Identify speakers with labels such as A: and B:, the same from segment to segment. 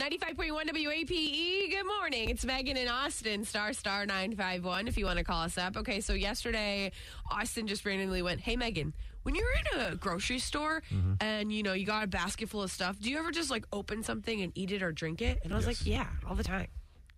A: 95.1 WAPE. Good morning. It's Megan in Austin, star star 951 if you want to call us up. Okay, so yesterday Austin just randomly went, "Hey Megan, when you're in a grocery store mm-hmm. and you know you got a basket full of stuff, do you ever just like open something and eat it or drink it?" And I was
B: Yes.
A: like, "Yeah, all the time."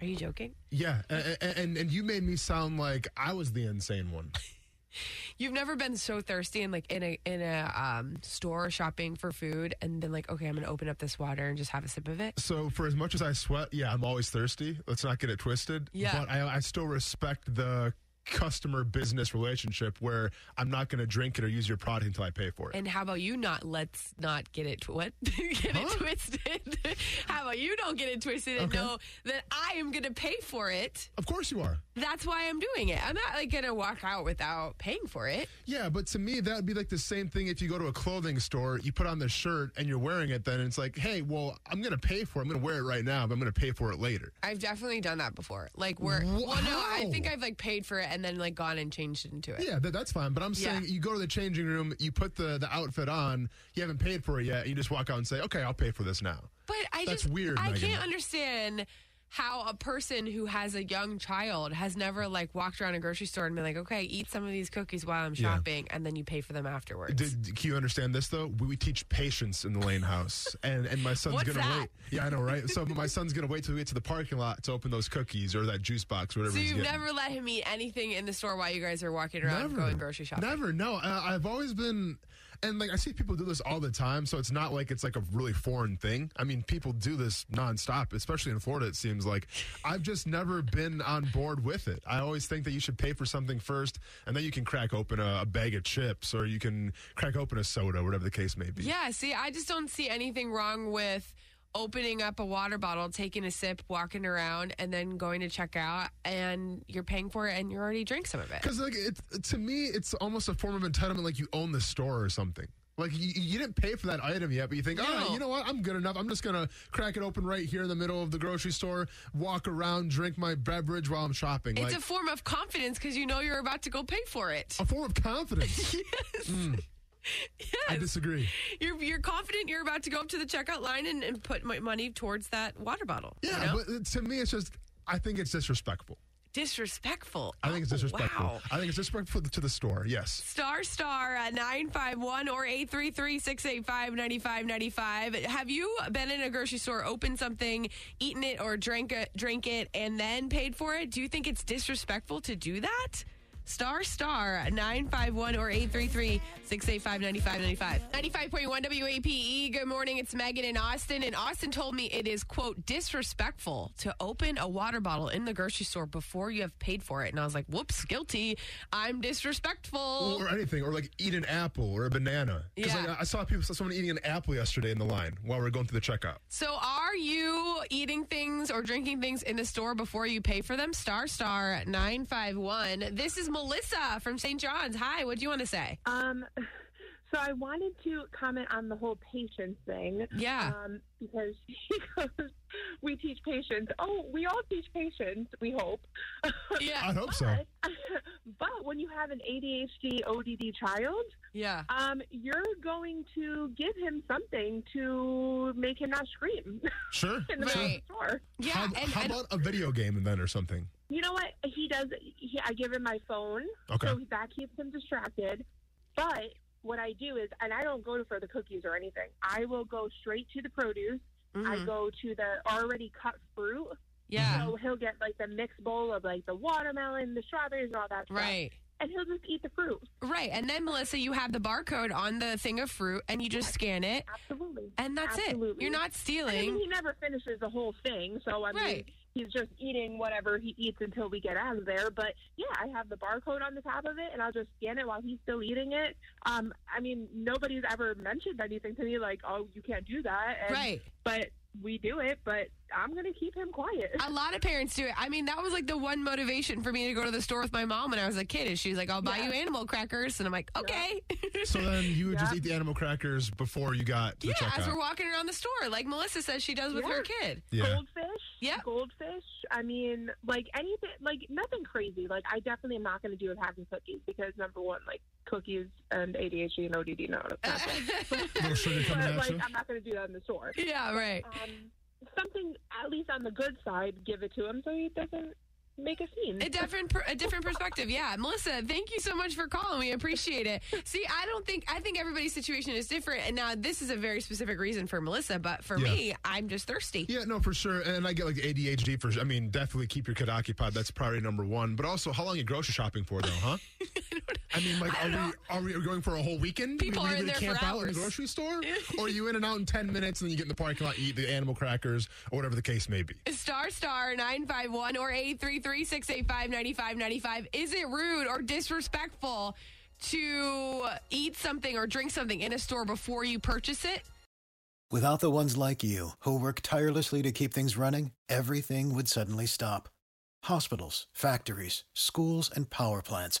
A: Are you joking?
B: Yeah, and, and and you made me sound like I was the insane one.
A: You've never been so thirsty and like in a in a um, store shopping for food and been like, "Okay, I'm going to open up this water and just have a sip of it."
B: So for as much as I sweat, yeah, I'm always thirsty. Let's not get it twisted.
A: Yeah.
B: But I, I still respect the customer business relationship where I'm not going to drink it or use your product until I pay for it.
A: And how about you not let's not get it tw- what get it twisted? how about you don't get it twisted and
B: Okay.
A: know that I am going to pay for it?
B: of course you are.
A: That's why I'm doing it. I'm not like going to walk out without paying for it.
B: Yeah, but to me, that would be like the same thing if you go to a clothing store, you put on the shirt and you're wearing it, then it's like, hey, well, I'm going to pay for it. I'm going to wear it right now, but I'm going to pay for it later.
A: I've definitely done that before. Like where well no, I think I've like paid for it and then like gone and changed into it.
B: Yeah, that, that's fine. But I'm saying
A: Yeah.
B: you go to the changing room, you put the, the outfit on, you haven't paid for it yet, and you just walk out and say, okay, I'll pay for this now.
A: But I
B: That's
A: just
B: weird,
A: I
B: Megan.
A: can't understand how a person who has a young child has never like walked around a grocery store and been like, okay, eat some of these cookies while I'm
B: Yeah.
A: shopping, and then you pay for them afterwards.
B: Did, can you understand this though? We, we teach patience in the Lane house, and and my son's
A: What's
B: gonna
A: that?
B: wait. Yeah, I know, right? So my son's gonna wait till we get to the parking lot to open those cookies or that juice box, whatever.
A: so
B: he's
A: you've
B: getting.
A: never let him eat anything in the store while you guys are walking around going grocery shopping.
B: Never. No, uh, I've always been, and like I see people do this all the time. So it's not like it's like a really foreign thing. I mean, people do this nonstop, especially in Florida. It seems like I've just never been on board with it. I always think that you should pay for something first, and then you can crack open a, a bag of chips or you can crack open a soda, whatever the case may be.
A: Yeah, see, I just don't see anything wrong with opening up a water bottle, taking a sip, walking around, and then going to check out, and you're paying for it, and you already drank some of it.
B: Because like it, to me, it's almost a form of entitlement, like you own the store or something. Like you, you didn't pay for that item yet, but you think, all right,
A: No.
B: you know what? I'm good enough. I'm just gonna crack it open right here in the middle of the grocery store, walk around, drink my beverage while I'm shopping.
A: It's
B: like
A: a form of confidence because you know you're about to go pay for it.
B: a form of confidence.
A: yes.
B: I
A: yes.
B: disagree.
A: You're, you're confident you're about to go up to the checkout line and, and put my money towards that water bottle. you
B: Yeah,
A: know?
B: but to me, it's just. I think it's disrespectful.
A: disrespectful.
B: I think it's
A: Oh,
B: disrespectful.
A: Wow.
B: I think it's disrespectful to the store. Yes.
A: Star Star uh, at 951 or 833 685 9595. Have you been in a grocery store, opened something, eaten it, or drank it, drank it, and then paid for it? Do you think it's disrespectful to do that? Star Star 951 or 833 685 9595. 95.1 WAPE. E. Good morning. It's Megan in Austin. And Austin told me it is, quote, disrespectful to open a water bottle in the grocery store before you have paid for it. And I was like, whoops, guilty. I'm disrespectful.
B: Or anything, or like eat an apple or a banana. Because
A: Yeah.
B: like, I saw people, saw someone eating an apple yesterday in the line while we are going through the checkout.
A: So, are you eating things or drinking things in the store before you pay for them? Star Star 951. This is Melissa from St. John's. Hi, what do you want to say?
C: Um, so I wanted to comment on the whole patience thing.
A: Yeah.
C: Um, because he goes, we teach patience. Oh, we all teach patience. We hope.
A: Yeah.
B: I hope so.
C: But, but when you have an ADHD, ODD child,
A: Yeah.
C: um, you're going to give him something to make him not scream
B: Sure.
C: in the middle of
A: Right.
C: the store.
A: Yeah.
B: how
A: and,
B: how
A: and-
B: about a video game then or something?
C: You know what he does? He, I give him my phone,
B: Okay.
C: so that keeps him distracted. But what I do is, and I don't go for the cookies or anything. I will go straight to the produce. I
A: Mhm.
C: go to the already cut fruit.
A: yeah.
C: So he'll get like the mixed bowl of like the watermelon, the strawberries, and all that stuff.
A: Right.
C: And he'll just eat the fruit.
A: Right. And then, Melissa, you have the barcode on the thing of fruit and you just scan it,
C: Absolutely.
A: and that's it. You're not
C: I mean,
A: stealing.
C: he never finishes the whole thing, so I mean,
A: Right.
C: He's just eating whatever he eats until we get out of there. But yeah, I have the barcode on the top of it, and I'll just scan it while he's still eating it. Um, I mean, nobody's ever mentioned anything to me like, "Oh, you can't do that." And,
A: Right.
C: But we do it. But I'm going to keep him quiet.
A: A lot of parents do it. I mean, that was like the one motivation for me to go to the store with my mom when I was a kid. Is she was like, "I'll buy
C: Yeah.
A: you animal crackers," and I'm like, "Okay."
B: So then you would just eat the animal crackers before you got to the
A: yeah, as we're walking around the store, like Melissa says she does with
C: Yeah.
A: her kid.
B: yeah.
C: Goldfish.
A: Yeah.
C: Goldfish. I mean, like anything, like nothing crazy. Like I definitely am not going to do with having cookies because number one, like cookies and ADHD and ODD, no, that's not good.
B: Little
C: but like. I'm not going to do that in the store.
A: yeah, right.
C: Um, something at least on the good side, give it to him so he doesn't make a scene.
A: A different, per- a different perspective. Yeah, Melissa, thank you so much for calling. We appreciate it. See, I don't think I think everybody's situation is different, and now this is a very specific reason for Melissa, but for
B: Yeah.
A: me, I'm just thirsty.
B: Yeah, no, for sure. And I get like ADHD for. I mean, definitely keep your kid occupied. That's priority number one. But also, how long are you grocery shopping for, though? Huh? I mean, like,
A: I
B: are we are we going for a whole weekend?
A: People
B: I mean,
A: are in
B: we
A: there
B: camp
A: for
B: out in the grocery store, or are you in and out in ten minutes, and then you get in the parking lot, eat the animal crackers, or whatever the case may be.
A: Star star 951 or 833-685-9595. Is it rude or disrespectful to eat something or drink something in a store before you purchase it?
D: Without the ones like you, who work tirelessly to keep things running, everything would suddenly stop. Hospitals, factories, schools, and power plants,